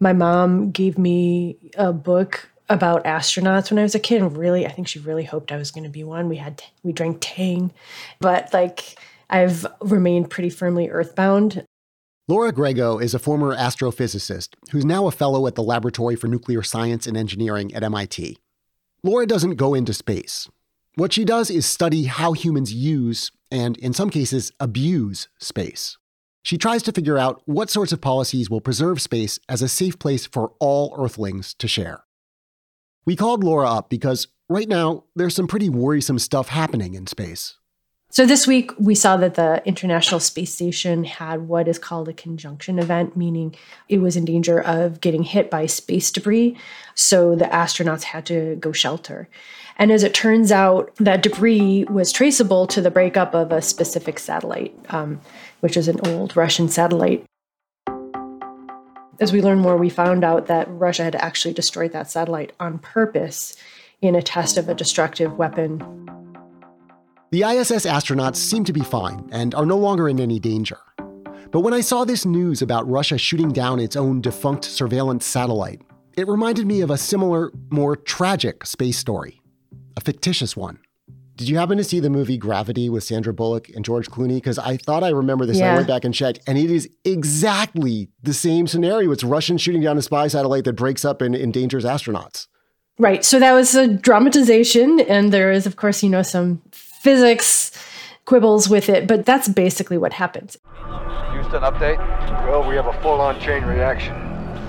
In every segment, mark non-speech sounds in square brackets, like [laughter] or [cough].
My mom gave me a book about astronauts when I was a kid, and really, I think she really hoped I was going to be one. We had we drank Tang, but like I've remained pretty firmly earthbound. Laura Grego is a former astrophysicist who's now a fellow at the Laboratory for Nuclear Science and Engineering at MIT. Laura doesn't go into space. What she does is study how humans use, and in some cases, abuse space. She tries to figure out what sorts of policies will preserve space as a safe place for all Earthlings to share. We called Laura up because right now there's some pretty worrisome stuff happening in space. So this week we saw that the International Space Station had what is called a conjunction event, meaning it was in danger of getting hit by space debris. So the astronauts had to go shelter. And as it turns out, that debris was traceable to the breakup of a specific satellite, um, which is an old Russian satellite. As we learn more, we found out that Russia had actually destroyed that satellite on purpose in a test of a destructive weapon the ISS astronauts seem to be fine and are no longer in any danger. But when I saw this news about Russia shooting down its own defunct surveillance satellite, it reminded me of a similar, more tragic space story, a fictitious one. Did you happen to see the movie Gravity with Sandra Bullock and George Clooney? Because I thought I remember this. Yeah. I went back and checked, and it is exactly the same scenario. It's Russians shooting down a spy satellite that breaks up and endangers astronauts. Right. So that was a dramatization, and there is, of course, you know, some physics quibbles with it, but that's basically what happens. Houston, update? Well, we have a full on chain reaction.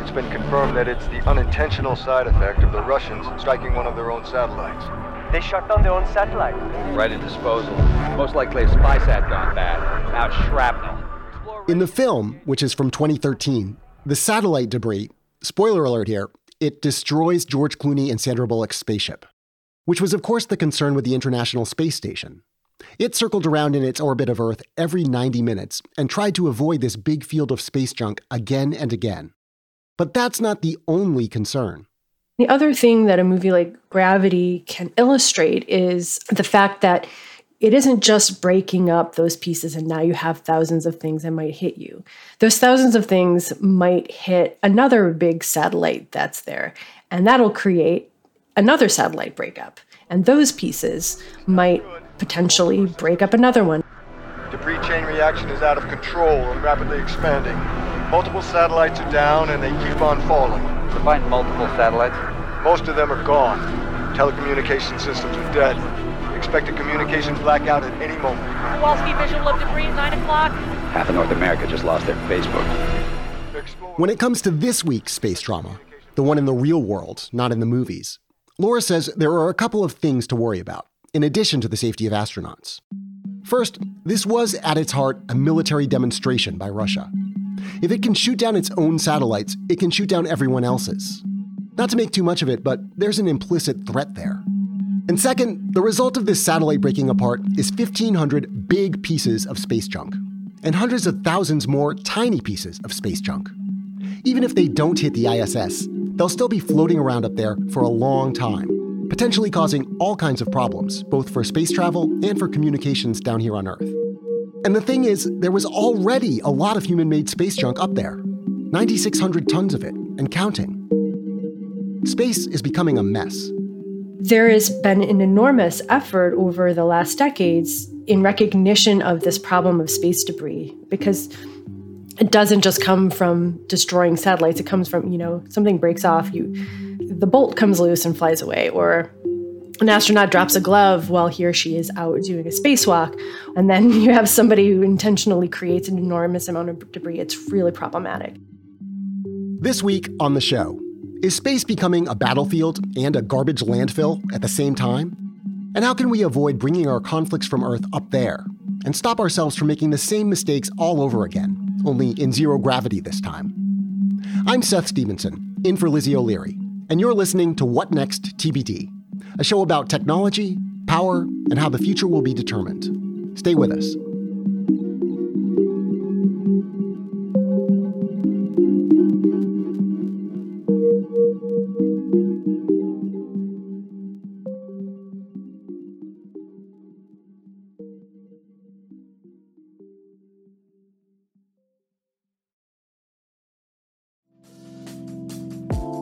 It's been confirmed that it's the unintentional side effect of the Russians striking one of their own satellites. They shut down their own satellite. Right at disposal. Most likely a spy sat gone bad. Out shrapnel. In the film, which is from 2013, the satellite debris, spoiler alert here, it destroys George Clooney and Sandra Bullock's spaceship which was, of course, the concern with the International Space Station. It circled around in its orbit of Earth every 90 minutes and tried to avoid this big field of space junk again and again. But that's not the only concern. The other thing that a movie like Gravity can illustrate is the fact that it isn't just breaking up those pieces and now you have thousands of things that might hit you. Those thousands of things might hit another big satellite that's there, and that'll create another satellite breakup. And those pieces might potentially break up another one. Debris chain reaction is out of control and rapidly expanding. Multiple satellites are down and they keep on falling. Define multiple satellites. Most of them are gone. Telecommunication systems are dead. Expect a communication blackout at any moment. Kowalski visual of debris, 9 o'clock. Half of North America just lost their Facebook. When it comes to this week's space drama, the one in the real world, not in the movies, Laura says there are a couple of things to worry about, in addition to the safety of astronauts. First, this was at its heart a military demonstration by Russia. If it can shoot down its own satellites, it can shoot down everyone else's. Not to make too much of it, but there's an implicit threat there. And second, the result of this satellite breaking apart is 1,500 big pieces of space junk, and hundreds of thousands more tiny pieces of space junk. Even if they don't hit the ISS, they'll still be floating around up there for a long time, potentially causing all kinds of problems, both for space travel and for communications down here on Earth. And the thing is, there was already a lot of human made space junk up there 9,600 tons of it, and counting. Space is becoming a mess. There has been an enormous effort over the last decades in recognition of this problem of space debris because it doesn't just come from destroying satellites it comes from you know something breaks off you the bolt comes loose and flies away, or an astronaut drops a glove while he or she is out doing a spacewalk, and then [laughs] you have somebody who intentionally creates an enormous amount of debris. It's really problematic. This week on the show, is space becoming a battlefield and a garbage landfill at the same time? And how can we avoid bringing our conflicts from Earth up there and stop ourselves from making the same mistakes all over again, only in zero gravity this time? I'm Seth Stevenson, in for Lizzie O'Leary, and you're listening to What Next TBD, a show about technology, power, and how the future will be determined. Stay with us.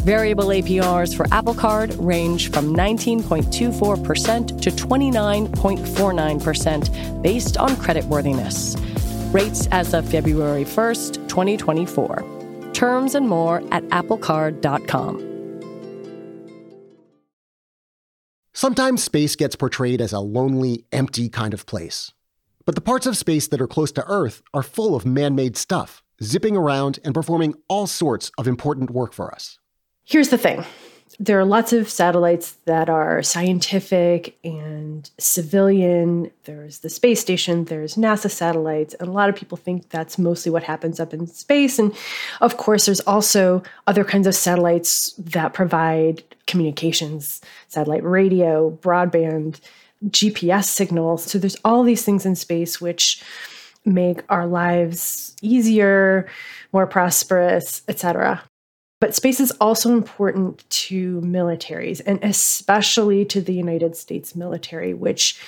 Variable APRs for Apple Card range from 19.24% to 29.49% based on creditworthiness. Rates as of February 1st, 2024. Terms and more at applecard.com. Sometimes space gets portrayed as a lonely, empty kind of place. But the parts of space that are close to Earth are full of man made stuff, zipping around and performing all sorts of important work for us. Here's the thing there are lots of satellites that are scientific and civilian. There's the space station, there's NASA satellites, and a lot of people think that's mostly what happens up in space. And of course, there's also other kinds of satellites that provide communications, satellite radio, broadband, GPS signals. So there's all these things in space which make our lives easier, more prosperous, etc. But space is also important to militaries, and especially to the United States military, which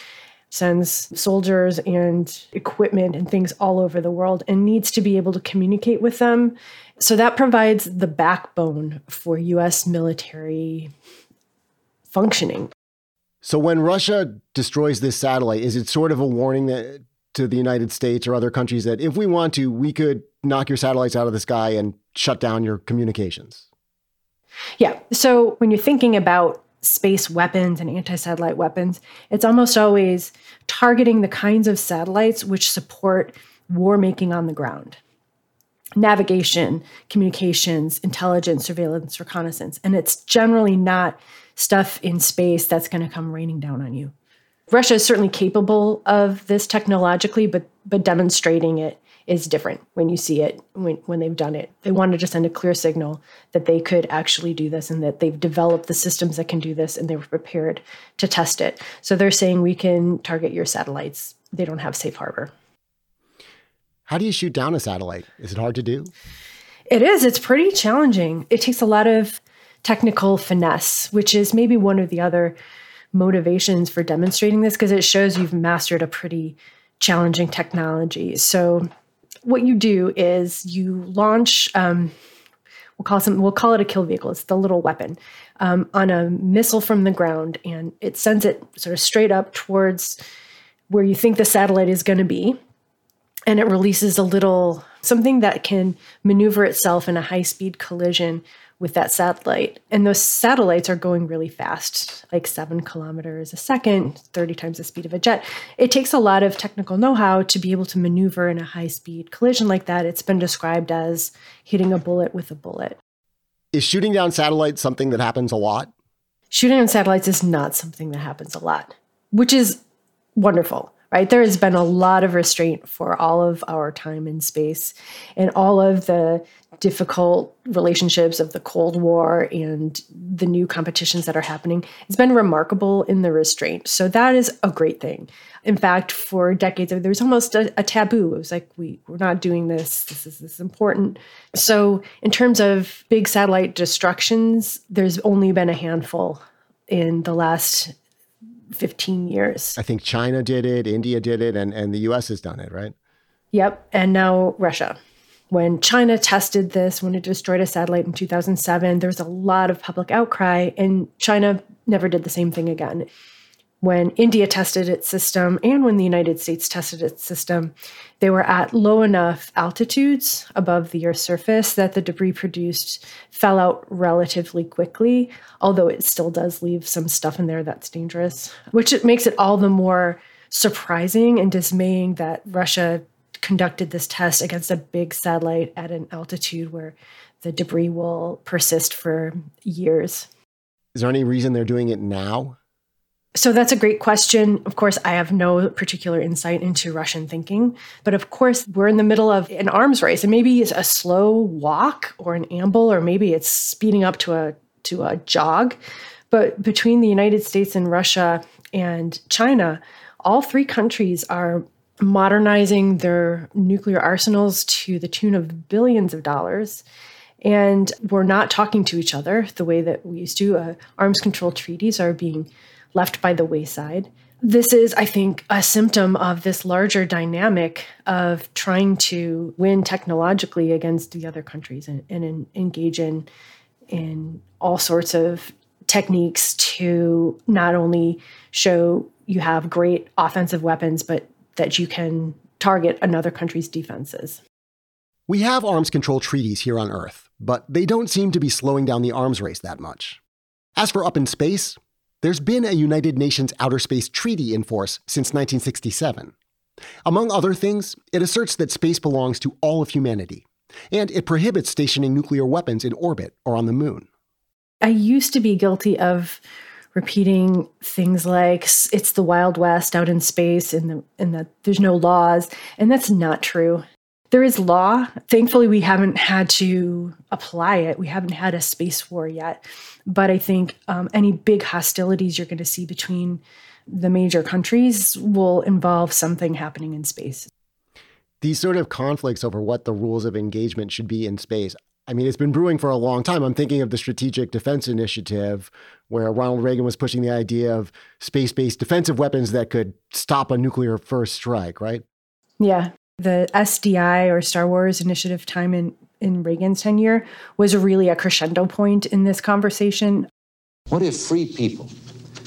sends soldiers and equipment and things all over the world and needs to be able to communicate with them. So that provides the backbone for US military functioning. So when Russia destroys this satellite, is it sort of a warning that, to the United States or other countries that if we want to, we could knock your satellites out of the sky and shut down your communications. Yeah. So when you're thinking about space weapons and anti satellite weapons, it's almost always targeting the kinds of satellites which support war making on the ground navigation, communications, intelligence, surveillance, reconnaissance. And it's generally not stuff in space that's going to come raining down on you. Russia is certainly capable of this technologically, but but demonstrating it is different when you see it when, when they've done it. They wanted to send a clear signal that they could actually do this and that they've developed the systems that can do this and they were prepared to test it. So they're saying we can target your satellites. They don't have safe harbor. How do you shoot down a satellite? Is it hard to do? It is. It's pretty challenging. It takes a lot of technical finesse, which is maybe one or the other motivations for demonstrating this because it shows you've mastered a pretty challenging technology. So what you do is you launch um, we'll call some we'll call it a kill vehicle it's the little weapon um, on a missile from the ground and it sends it sort of straight up towards where you think the satellite is going to be and it releases a little something that can maneuver itself in a high speed collision with that satellite. And those satellites are going really fast, like seven kilometers a second, 30 times the speed of a jet. It takes a lot of technical know how to be able to maneuver in a high speed collision like that. It's been described as hitting a bullet with a bullet. Is shooting down satellites something that happens a lot? Shooting down satellites is not something that happens a lot, which is wonderful right? There has been a lot of restraint for all of our time in space and all of the difficult relationships of the Cold War and the new competitions that are happening. It's been remarkable in the restraint. So that is a great thing. In fact, for decades, there was almost a, a taboo. It was like, we, we're not doing this. This is, this is important. So, in terms of big satellite destructions, there's only been a handful in the last 15 years. I think China did it, India did it, and, and the US has done it, right? Yep. And now Russia. When China tested this, when it destroyed a satellite in 2007, there was a lot of public outcry, and China never did the same thing again when India tested its system and when the United States tested its system, they were at low enough altitudes above the Earth's surface that the debris produced fell out relatively quickly, although it still does leave some stuff in there that's dangerous, which makes it all the more surprising and dismaying that Russia conducted this test against a big satellite at an altitude where the debris will persist for years. Is there any reason they're doing it now? So that's a great question. Of course, I have no particular insight into Russian thinking, but of course, we're in the middle of an arms race, and maybe it's a slow walk or an amble, or maybe it's speeding up to a to a jog. But between the United States and Russia and China, all three countries are modernizing their nuclear arsenals to the tune of billions of dollars. And we're not talking to each other the way that we used to. Uh, arms control treaties are being left by the wayside. This is, I think, a symptom of this larger dynamic of trying to win technologically against the other countries and, and in, engage in, in all sorts of techniques to not only show you have great offensive weapons, but that you can target another country's defenses. We have arms control treaties here on Earth, but they don't seem to be slowing down the arms race that much. As for up in space, there's been a United Nations Outer Space Treaty in force since 1967. Among other things, it asserts that space belongs to all of humanity, and it prohibits stationing nuclear weapons in orbit or on the moon. I used to be guilty of repeating things like it's the wild west out in space and the and that there's no laws and that's not true there is law. Thankfully, we haven't had to apply it. We haven't had a space war yet. But I think um, any big hostilities you're going to see between the major countries will involve something happening in space. These sort of conflicts over what the rules of engagement should be in space. I mean, it's been brewing for a long time. I'm thinking of the Strategic Defense Initiative, where Ronald Reagan was pushing the idea of space based defensive weapons that could stop a nuclear first strike, right? Yeah the SDI or Star Wars Initiative time in, in Reagan's tenure was really a crescendo point in this conversation. What if free people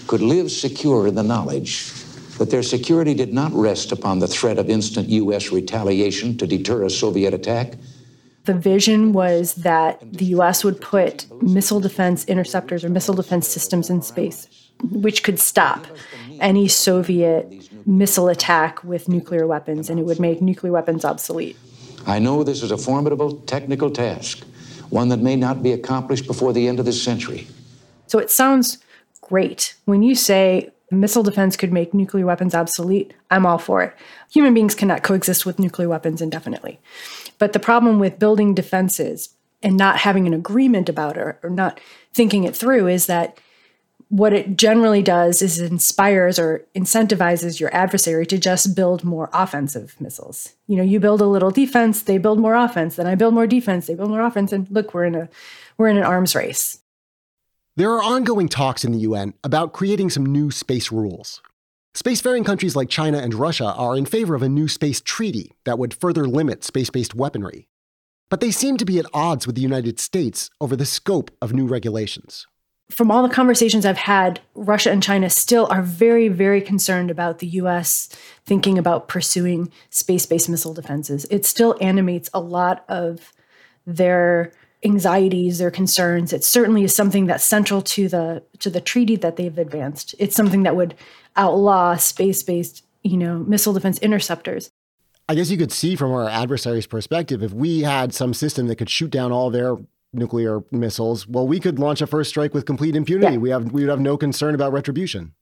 could live secure in the knowledge that their security did not rest upon the threat of instant U.S. retaliation to deter a Soviet attack? The vision was that the U.S. would put missile defense interceptors or missile defense systems in space, which could stop any Soviet missile attack with nuclear weapons, and it would make nuclear weapons obsolete. I know this is a formidable technical task, one that may not be accomplished before the end of this century. So it sounds great. When you say missile defense could make nuclear weapons obsolete, I'm all for it. Human beings cannot coexist with nuclear weapons indefinitely. But the problem with building defenses and not having an agreement about it or not thinking it through is that what it generally does is it inspires or incentivizes your adversary to just build more offensive missiles. You know, you build a little defense, they build more offense, then I build more defense, they build more offense, and look, we're in a we're in an arms race. There are ongoing talks in the UN about creating some new space rules. Spacefaring countries like China and Russia are in favor of a new space treaty that would further limit space based weaponry. But they seem to be at odds with the United States over the scope of new regulations from all the conversations I've had, Russia and China still are very, very concerned about the US thinking about pursuing space based missile defenses. It still animates a lot of their anxieties, their concerns. It certainly is something that's central to the to the treaty that they've advanced. It's something that would outlaw space based, you know, missile defense interceptors. I guess you could see from our adversary's perspective if we had some system that could shoot down all their nuclear missiles, well, we could launch a first strike with complete impunity. Yeah. We have we would have no concern about retribution.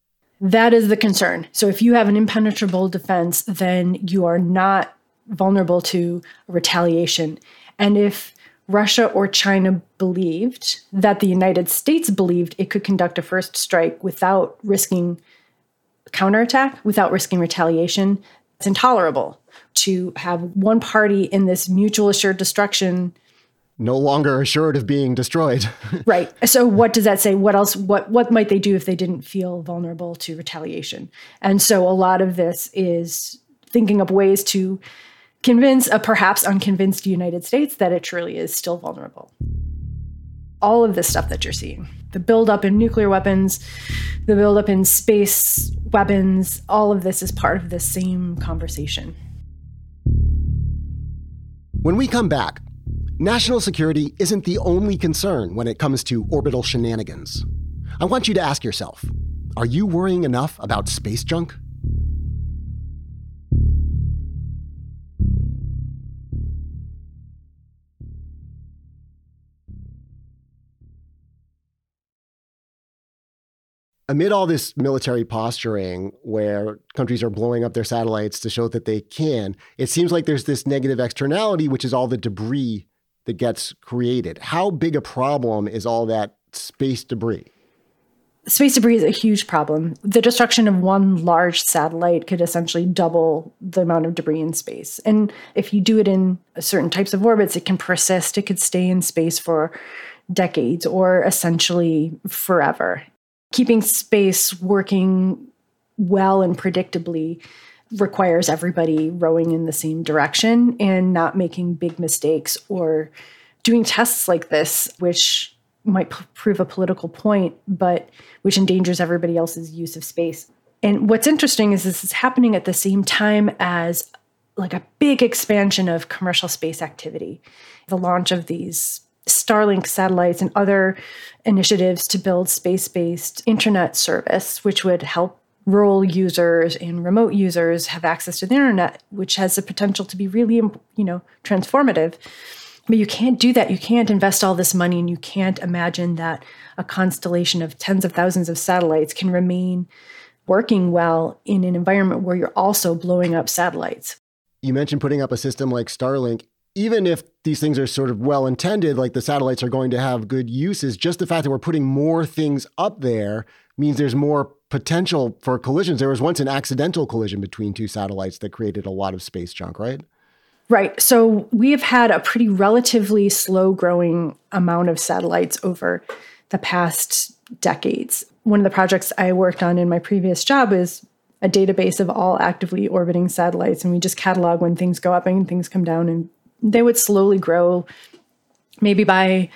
That is the concern. So if you have an impenetrable defense, then you are not vulnerable to retaliation. And if Russia or China believed that the United States believed it could conduct a first strike without risking counterattack, without risking retaliation, it's intolerable to have one party in this mutual assured destruction no longer assured of being destroyed. [laughs] right. So what does that say? What else what what might they do if they didn't feel vulnerable to retaliation? And so a lot of this is thinking up ways to convince a perhaps unconvinced United States that it truly is still vulnerable. All of this stuff that you're seeing, the buildup in nuclear weapons, the buildup in space weapons, all of this is part of the same conversation. When we come back, national security isn't the only concern when it comes to orbital shenanigans. I want you to ask yourself are you worrying enough about space junk? amid all this military posturing where countries are blowing up their satellites to show that they can, it seems like there's this negative externality, which is all the debris that gets created. How big a problem is all that space debris? Space debris is a huge problem. The destruction of one large satellite could essentially double the amount of debris in space. And if you do it in certain types of orbits, it can persist. It could stay in space for decades or essentially forever keeping space working well and predictably requires everybody rowing in the same direction and not making big mistakes or doing tests like this, which might p- prove a political point, but which endangers everybody else's use of space. And what's interesting is this is happening at the same time as like a big expansion of commercial space activity. The launch of these Starlink satellites and other initiatives to build space based internet service, which would help rural users and remote users have access to the internet, which has the potential to be really, you know, transformative. But you can't do that. You can't invest all this money and you can't imagine that a constellation of tens of thousands of satellites can remain working well in an environment where you're also blowing up satellites. You mentioned putting up a system like Starlink even if these things are sort of well intended, like the satellites are going to have good uses, just the fact that we're putting more things up there means there's more potential for collisions. There was once an accidental collision between two satellites that created a lot of space junk, right? Right. So we have had a pretty relatively slow growing amount of satellites over the past decades. One of the projects I worked on in my previous job is a database of all actively orbiting satellites, and we just catalog when things go up and things come down and they would slowly grow, maybe by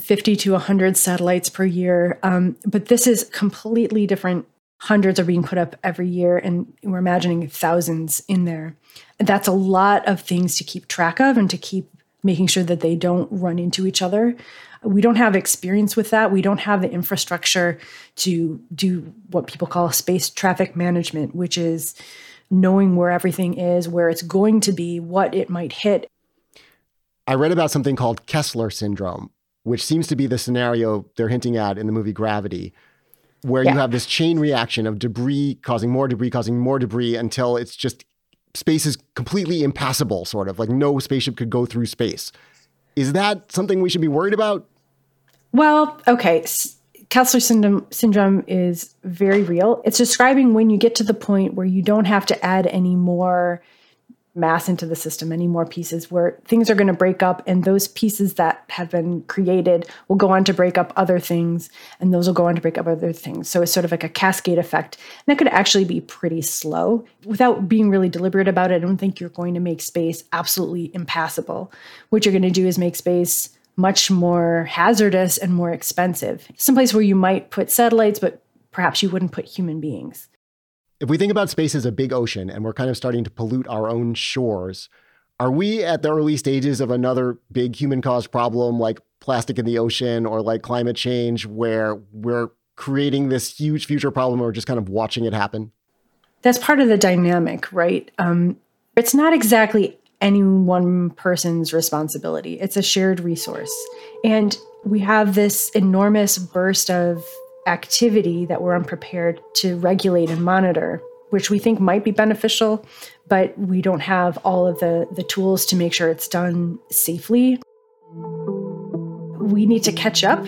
50 to 100 satellites per year. Um, but this is completely different. Hundreds are being put up every year, and we're imagining thousands in there. That's a lot of things to keep track of and to keep making sure that they don't run into each other. We don't have experience with that. We don't have the infrastructure to do what people call space traffic management, which is knowing where everything is, where it's going to be, what it might hit, I read about something called Kessler syndrome, which seems to be the scenario they're hinting at in the movie Gravity, where yeah. you have this chain reaction of debris causing more debris, causing more debris until it's just space is completely impassable, sort of like no spaceship could go through space. Is that something we should be worried about? Well, okay. Kessler syndrome, syndrome is very real. It's describing when you get to the point where you don't have to add any more mass into the system any more pieces where things are going to break up and those pieces that have been created will go on to break up other things and those will go on to break up other things. So it's sort of like a cascade effect. And that could actually be pretty slow. Without being really deliberate about it i don't think you're going to make space absolutely impassable. What you're going to do is make space much more hazardous and more expensive. Someplace where you might put satellites but perhaps you wouldn't put human beings if we think about space as a big ocean and we're kind of starting to pollute our own shores, are we at the early stages of another big human caused problem like plastic in the ocean or like climate change where we're creating this huge future problem or just kind of watching it happen? That's part of the dynamic, right? Um, it's not exactly any one person's responsibility, it's a shared resource. And we have this enormous burst of activity that we're unprepared to regulate and monitor, which we think might be beneficial, but we don't have all of the, the tools to make sure it's done safely. We need to catch up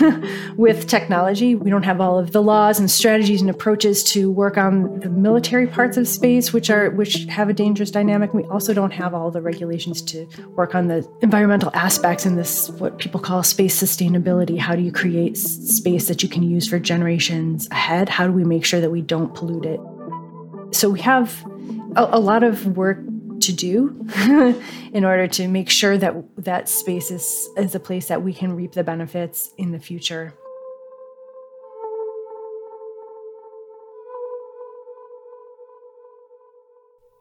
[laughs] with technology. We don't have all of the laws and strategies and approaches to work on the military parts of space, which are which have a dangerous dynamic. We also don't have all the regulations to work on the environmental aspects in this what people call space sustainability. How do you create space that you can use for generations ahead? How do we make sure that we don't pollute it? So we have a, a lot of work to do [laughs] in order to make sure that that space is, is a place that we can reap the benefits in the future.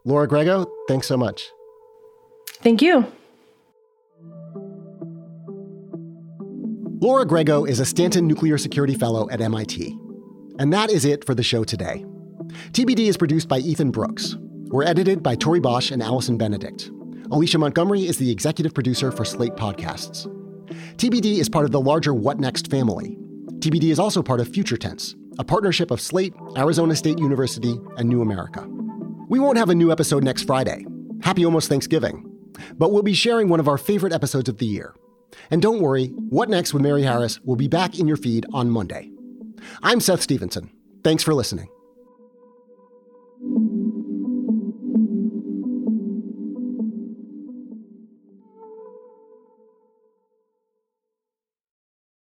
Laura Grego, thanks so much. Thank you. Laura Grego is a Stanton Nuclear Security Fellow at MIT. And that is it for the show today. TBD is produced by Ethan Brooks. We're edited by Tori Bosch and Allison Benedict. Alicia Montgomery is the executive producer for Slate Podcasts. TBD is part of the larger What Next family. TBD is also part of Future Tense, a partnership of Slate, Arizona State University, and New America. We won't have a new episode next Friday. Happy almost Thanksgiving. But we'll be sharing one of our favorite episodes of the year. And don't worry, What Next with Mary Harris will be back in your feed on Monday. I'm Seth Stevenson. Thanks for listening.